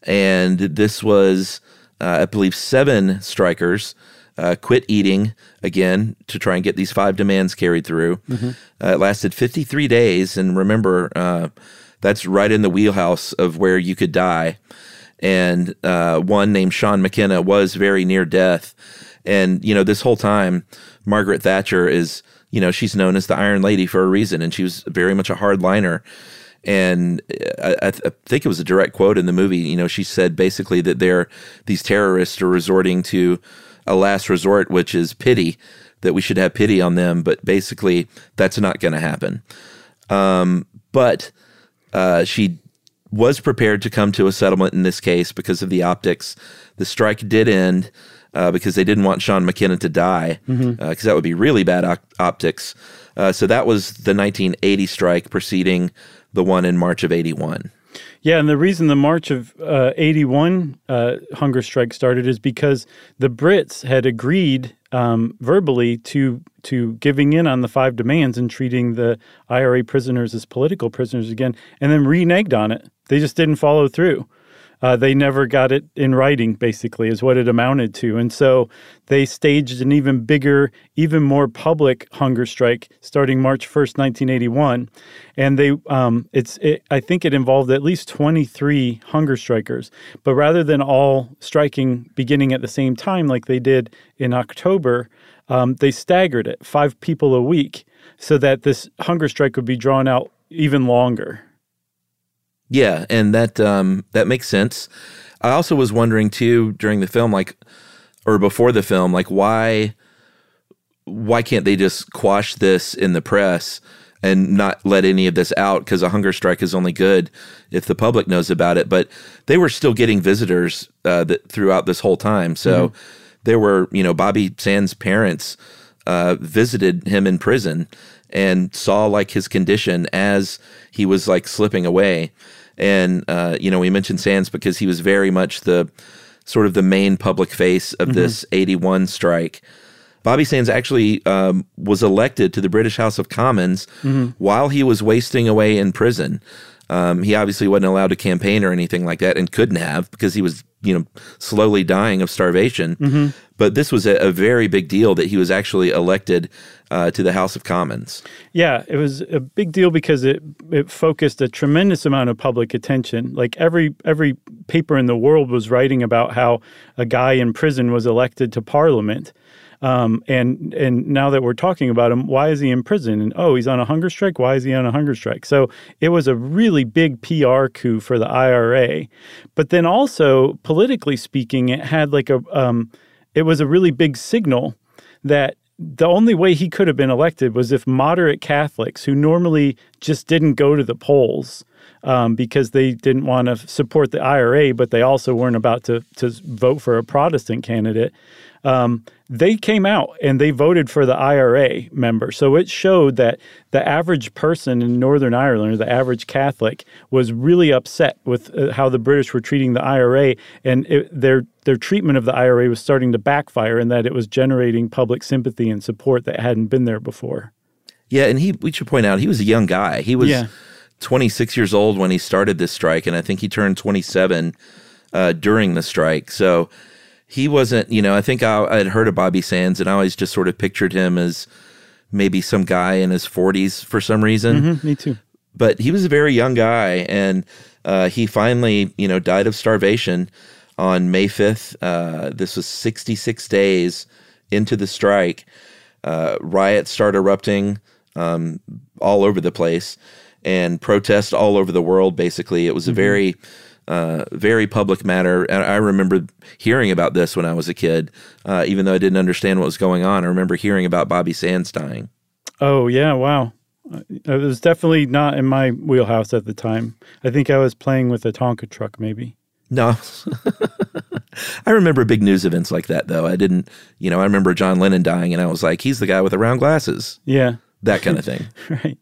and this was, uh, I believe, seven strikers uh, quit eating again to try and get these five demands carried through. Uh, it lasted 53 days, and remember, uh, that's right in the wheelhouse of where you could die. And uh, one named Sean McKenna was very near death. And, you know, this whole time, Margaret Thatcher is, you know, she's known as the Iron Lady for a reason, and she was very much a hardliner. And I, I th- I think it was a direct quote in the movie. You know, she said basically that they're these terrorists are resorting to a last resort, which is pity, that we should have pity on them. But basically, that's not going to happen. Um, but uh, she was prepared to come to a settlement in this case because of the optics. The strike did end. Uh, because they didn't want Sean McKinnon to die because that would be really bad op- optics. Uh, so that was the 1980 strike preceding the one in March of 81. Yeah, and the reason the March of uh, 81 uh, hunger strike started is because the Brits had agreed um, verbally to to giving in on the five demands and treating the IRA prisoners as political prisoners again, and then reneged on it. They just didn't follow through. Uh, they never got it in writing, basically, is what it amounted to. And so they staged an even bigger, even more public hunger strike starting March 1st, 1981. And they, um, it's, it, I think it involved at least 23 hunger strikers. But rather than all striking beginning at the same time like they did in October, um, they staggered it, five people a week, so that this hunger strike would be drawn out even longer. Yeah, and that um, that makes sense. I also was wondering too during the film, like, or before the film, like why why can't they just quash this in the press and not let any of this out? Because a hunger strike is only good if the public knows about it. But they were still getting visitors uh, that throughout this whole time. So mm-hmm. there were, you know, Bobby Sands' parents uh, visited him in prison and saw like his condition as he was like slipping away and, uh, you know, we mentioned Sands because he was very much the sort of the main public face of mm-hmm. this 81 strike. Bobby Sands actually um, was elected to the British House of Commons mm-hmm. while he was wasting away in prison. Um, he obviously wasn't allowed to campaign or anything like that and couldn't have because he was, you know, slowly dying of starvation. Mm-hmm. But this was a, a, very big deal that he was actually elected uh, to the House of Commons. Yeah, it was a big deal because it it focused a tremendous amount of public attention. Like every every paper in the world was writing about how a guy in prison was elected to Parliament. Um, and and now that we're talking about him, why is he in prison? And oh, he's on a hunger strike. Why is he on a hunger strike? So it was a really big PR coup for the IRA, but then also politically speaking, it had like a um, it was a really big signal that the only way he could have been elected was if moderate Catholics who normally just didn't go to the polls um, because they didn't want to support the IRA, but they also weren't about to to vote for a Protestant candidate um, they came out and they voted for the IRA member. So it showed that the average person in Northern Ireland, or the average Catholic, was really upset with uh, how the British were treating the IRA, and it, their their treatment of the IRA was starting to backfire, in that it was generating public sympathy and support that hadn't been there before. Yeah, and he we should point out he was a young guy. He was yeah. 26 years old when he started this strike, and I think he turned 27 uh, during the strike. So he wasn't, you know, I think I, I had heard of Bobby Sands and I always just sort of pictured him as maybe some guy in his 40s for some reason. Mm-hmm, me too. But he was a very young guy and uh, he finally, you know, died of starvation on May 5th. Uh, this was 66 days into the strike. Uh, riots start erupting um, all over the place and protests all over the world. Basically, it was a mm-hmm. very uh, very public matter. And I remember hearing about this when I was a kid, uh, even though I didn't understand what was going on. I remember hearing about Bobby Sands dying. Oh, yeah. Wow. Uh, it was definitely not in my wheelhouse at the time. I think I was playing with a Tonka truck, maybe. No. [laughs] I remember big news events like that, though. I didn't, you know, I remember John Lennon dying, and I was like, he's the guy with the round glasses. Yeah. That kind of thing. [laughs] right.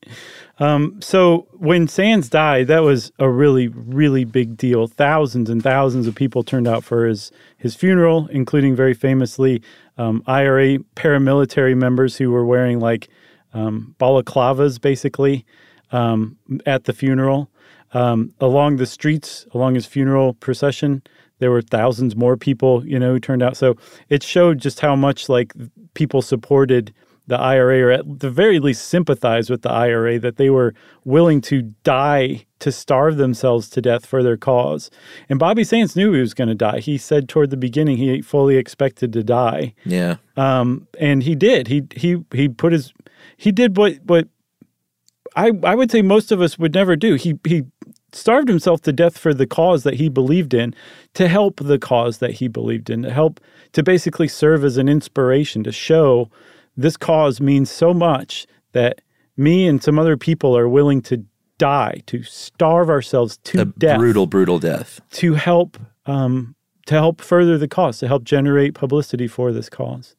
Um, so when Sands died, that was a really, really big deal. Thousands and thousands of people turned out for his his funeral, including very famously um, IRA paramilitary members who were wearing like um, balaclavas, basically, um, at the funeral. Um, along the streets, along his funeral procession, there were thousands more people, you know, who turned out. So it showed just how much like people supported the IRA, or at the very least sympathize with the IRA, that they were willing to die to starve themselves to death for their cause. And Bobby Sands knew he was going to die. He said toward the beginning he fully expected to die. Yeah. Um, and he did. He he he put his he did what what I I would say most of us would never do. He he starved himself to death for the cause that he believed in, to help the cause that he believed in, to help to basically serve as an inspiration to show this cause means so much that me and some other people are willing to die, to starve ourselves to a death. Brutal, brutal death. To help um, to help further the cause, to help generate publicity for this cause.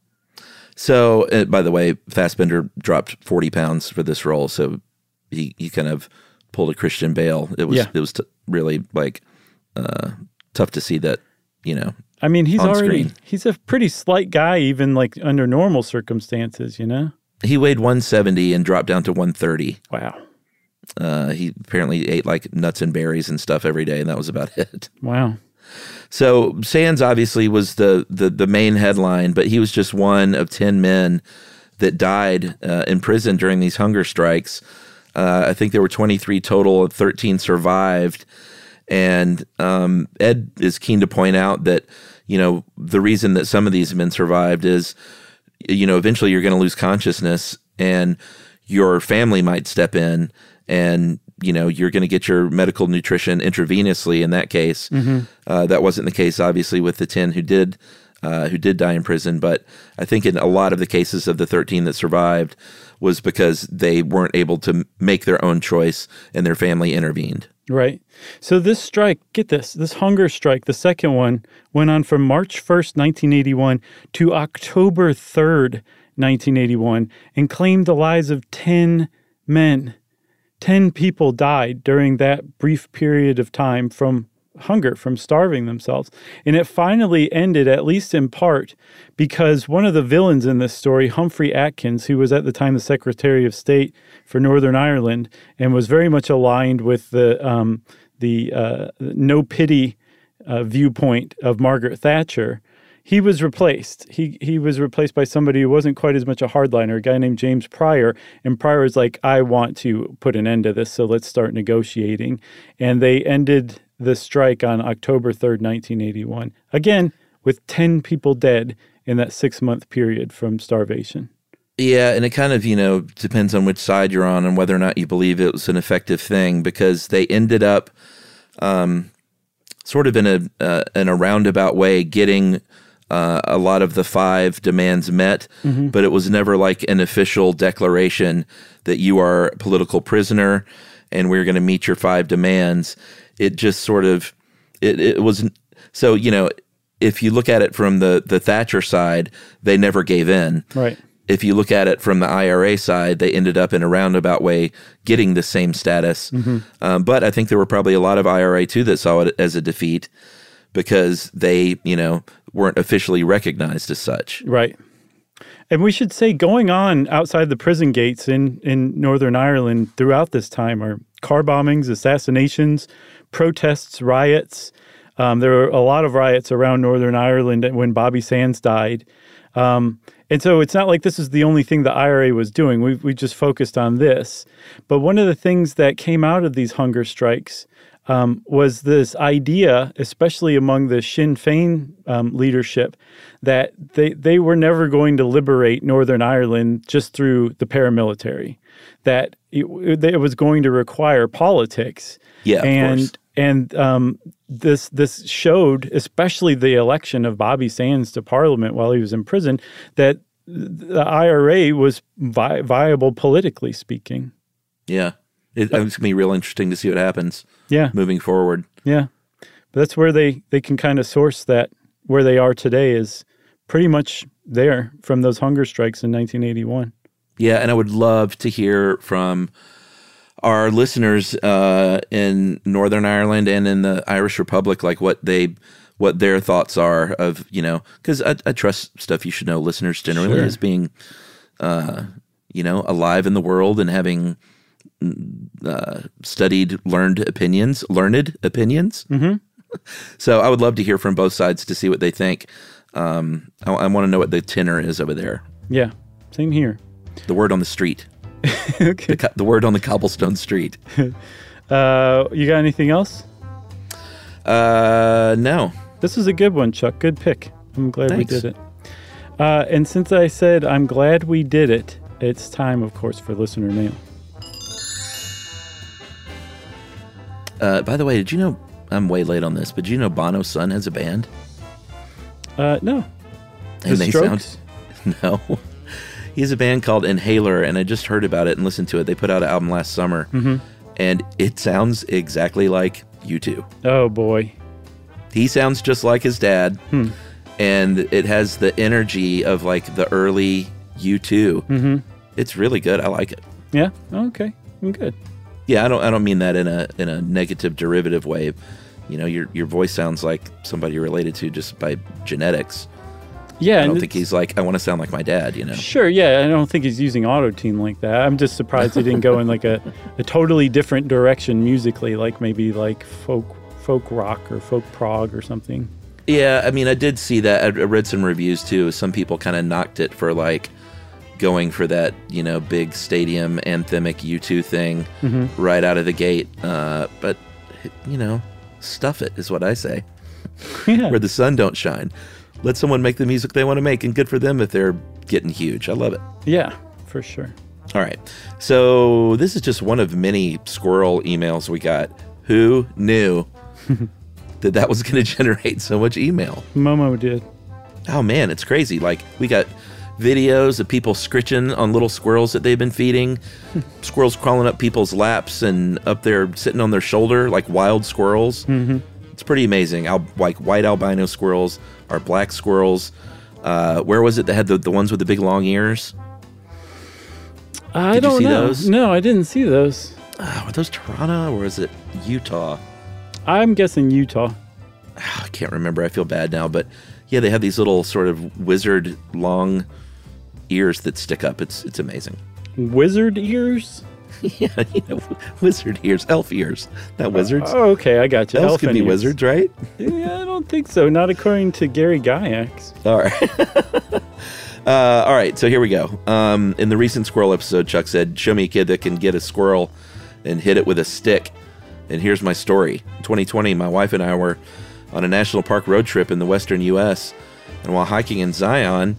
So, uh, by the way, Fassbender dropped 40 pounds for this role. So he, he kind of pulled a Christian Bale. It was, Yeah. it was t- really like uh, tough to see that, you know, I mean, he's already screen. he's a pretty slight guy, even like under normal circumstances, you know. he weighed 170 and dropped down to 130. Wow, Uh, he apparently ate like nuts and berries and stuff every day, and that was about [laughs] it. wow, So Sands obviously was the, the the main headline, but he was just one of ten men that died uh, in prison during these hunger strikes. Uh, I think there were 23 total, 13 survived. And um, Ed is keen to point out that, you know, the reason that some of these men survived is, you know, eventually you're going to lose consciousness and your family might step in and, you know, you're going to get your medical nutrition intravenously in that case. Uh, that wasn't the case, obviously, with the 10 who did. Uh, who did die in prison, but I think in a lot of the cases of the 13 that survived was because they weren't able to make their own choice and their family intervened. Right. So this strike, get this, this hunger strike, the second one went on from March first, nineteen eighty one, to October third, nineteen eighty one, and claimed the lives of ten men. 10 people died during that brief period of time from hunger, from starving themselves. And it finally ended, at least in part, because one of the villains in this story, Humphrey Atkins, who was at the time the Secretary of State for Northern Ireland and was very much aligned with the, um, the uh, no pity uh, viewpoint of Margaret Thatcher, he was replaced. He he was replaced by somebody who wasn't quite as much a hardliner, a guy named James Prior. And Prior was like, I want to put an end to this, so let's start negotiating. And they ended the strike on October 3rd, 1981. Again, with 10 people dead in that six month period from starvation. Yeah, and it kind of, you know, depends on which side you're on and whether or not you believe it was an effective thing because they ended up um, sort of in a uh, in a roundabout way getting uh, a lot of the five demands met, but it was never like an official declaration that you are a political prisoner and we're going to meet your five demands. It just sort of it, it was so you know if you look at it from the the Thatcher side, they never gave in Right. if you look at it from the IRA side, they ended up in a roundabout way getting the same status. Um, but I think there were probably a lot of IRA too that saw it as a defeat because they, you know, weren't officially recognized as such. Right. And we should say going on outside the prison gates in, in Northern Ireland throughout this time are car bombings, assassinations, protests, riots. Um, there were a lot of riots around Northern Ireland when Bobby Sands died. Um, and so it's not like this is the only thing the IRA was doing. We, we just focused on this. But one of the things that came out of these hunger strikes um, was this idea, especially among the Sinn Féin um, leadership, that they, they were never going to liberate Northern Ireland just through the paramilitary, that it, it was going to require politics. Yeah, of and course. and um, this this showed, especially the election of Bobby Sands to Parliament while he was in prison, that the IRA was vi- viable politically speaking. Yeah. It, it's going to be real interesting to see what happens Yeah, moving forward. yeah. But that's where they they can kind of source that where they are today is pretty much there from those hunger strikes in 1981. Yeah, and I would love to hear from our listeners uh, in Northern Ireland and in the Irish Republic, like what they, what their thoughts are of you know, because I, I trust stuff you should know listeners generally Sure. as being, uh, you know, alive in the world and having uh, studied, learned opinions, learned opinions. Mm-hmm. [laughs] so I would love to hear from both sides to see what they think. Um, I, I want to know what the tenor is over there. Yeah, same here. The word on the street. [laughs] okay. the, the word on the cobblestone street. [laughs] Uh, you got anything else? Uh, no. This is a good one, Chuck. Good pick. I'm glad Thanks. we did it. Uh, and since I said I'm glad we did it, it's time, of course, for listener mail. Uh, by the way, did you know I'm way late on this, but did you know Bono's son has a band? Uh, no. And the they Strokes? sound [laughs] no. He has a band called Inhaler, and I just heard about it and listened to it. They put out an album last summer, Mm-hmm. and it sounds exactly like you two. Oh boy. He sounds just like his dad, and it has the energy of like the early U2. Mm-hmm. It's really good. I like it. Yeah. Okay. I'm good. Yeah, I don't. I don't mean that in a in a negative derivative way. You know, your your voice sounds like somebody you're related to just by genetics. Yeah. I don't think he's like I want to sound like my dad. You know. Sure, yeah. I don't think he's using auto tune like that. I'm just surprised he didn't go in like a, a totally different direction musically, like maybe like folk folk rock or folk prog or something. Yeah, I mean, I did see that. I I read some reviews too. Some people kind of knocked it for like going for that, you know, big stadium anthemic U2 thing right out of the gate. Uh, but, you know, stuff it is what I say. [laughs] Yeah. Where the sun don't shine. Let someone make the music they want to make, and good for them if they're getting huge. I love it. Yeah, for sure. All right. So this is just one of many squirrel emails we got. Who knew [laughs] that that was going [laughs] to generate so much email? Momo did. Oh man, it's crazy. Like we got videos of people scritching on little squirrels that they've been feeding. [laughs] squirrels crawling up people's laps and up there sitting on their shoulder like wild squirrels. Mm-hmm. It's pretty amazing. Al- like white albino squirrels or black squirrels. Uh, where was it that had the, the ones with the big long ears? I Did don't see know. those? No, I didn't see those. Uh, were those Toronto or is it Utah? I'm guessing Utah. I can't remember. I feel bad now, but yeah, they have these little sort of wizard long ears that stick up. It's it's amazing. Wizard ears? [laughs] Yeah, you [laughs] know, wizard ears, elf ears, not wizards. Oh, okay, I got you. Elves Elfin can be ears. wizards, right? Yeah, I don't think so. Not according to Gary Gygax. All right. [laughs] uh, all right. So here we go. Um, in the recent squirrel episode, Chuck said, "Show me a kid that can get a squirrel and hit it with a stick." And here's my story. In 2020, my wife and I were on a national park road trip in the western U.S. And while hiking in Zion,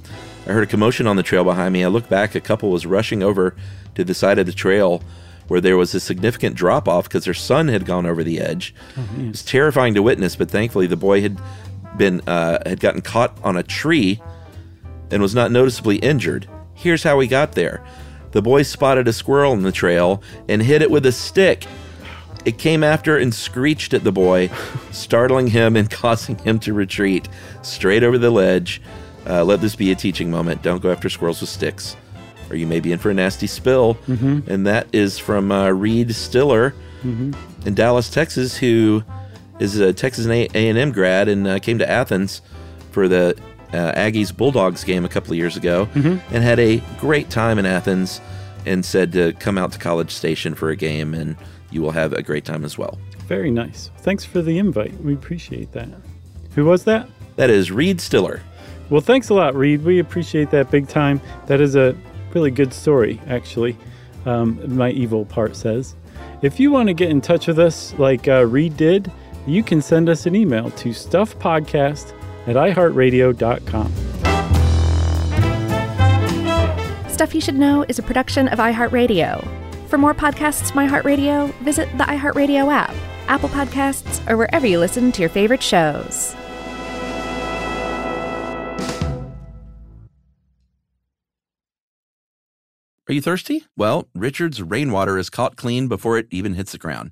I heard a commotion on the trail behind me. I looked back. A couple was rushing over to the side of the trail where there was a significant drop off because their son had gone over the edge. It was terrifying to witness, but thankfully the boy had been uh, had gotten caught on a tree and was not noticeably injured. Here's how he got there. The boy spotted a squirrel in the trail and hit it with a stick. It came after and screeched at the boy, [laughs] startling him and [laughs] causing him to retreat straight over the ledge. Uh, let this be a teaching moment. Don't go after squirrels with sticks, or you may be in for a nasty spill. And that is from uh, Reed Stiller in Dallas, Texas, who is a Texas A and M grad and uh, came to Athens for the uh, Aggies Bulldogs game a couple of years ago, and had a great time in Athens, and said to come out to College Station for a game, and you will have a great time as well. Very nice. Thanks for the invite. We appreciate that. Who was that? That is Reed Stiller. Well, thanks a lot, Reed. We appreciate that big time. That is a really good story, actually. Um, my evil part says. If you want to get in touch with us like uh, Reed did, you can send us an email to stuffpodcast at iheartradio.com. Stuff You Should Know is a production of iHeartRadio. For more podcasts from iHeartRadio, visit the iHeartRadio app, Apple Podcasts, or wherever you listen to your favorite shows. Are you thirsty? Well, Richard's rainwater is caught clean before it even hits the ground.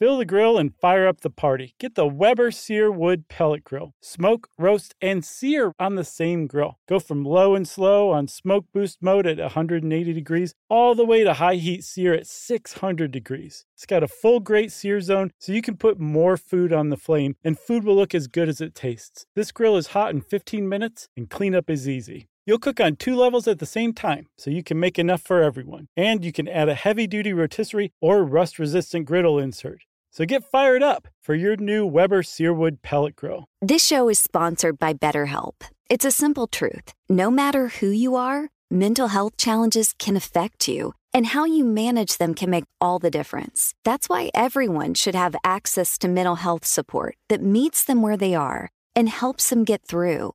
Fill the grill and fire up the party. Get the Weber Searwood Pellet Grill. Smoke, roast, and sear on the same grill. Go from low and slow on smoke boost mode at 180 degrees all the way to high heat sear at 600 degrees. It's got a full grate sear zone so you can put more food on the flame and food will look as good as it tastes. This grill is hot in 15 minutes and cleanup is easy. You'll cook on two levels at the same time, so you can make enough for everyone. And you can add a heavy duty rotisserie or rust resistant griddle insert. So get fired up for your new Weber Searwood pellet grill. This show is sponsored by BetterHelp. It's a simple truth. No matter who you are, mental health challenges can affect you, and how you manage them can make all the difference. That's why everyone should have access to mental health support that meets them where they are and helps them get through.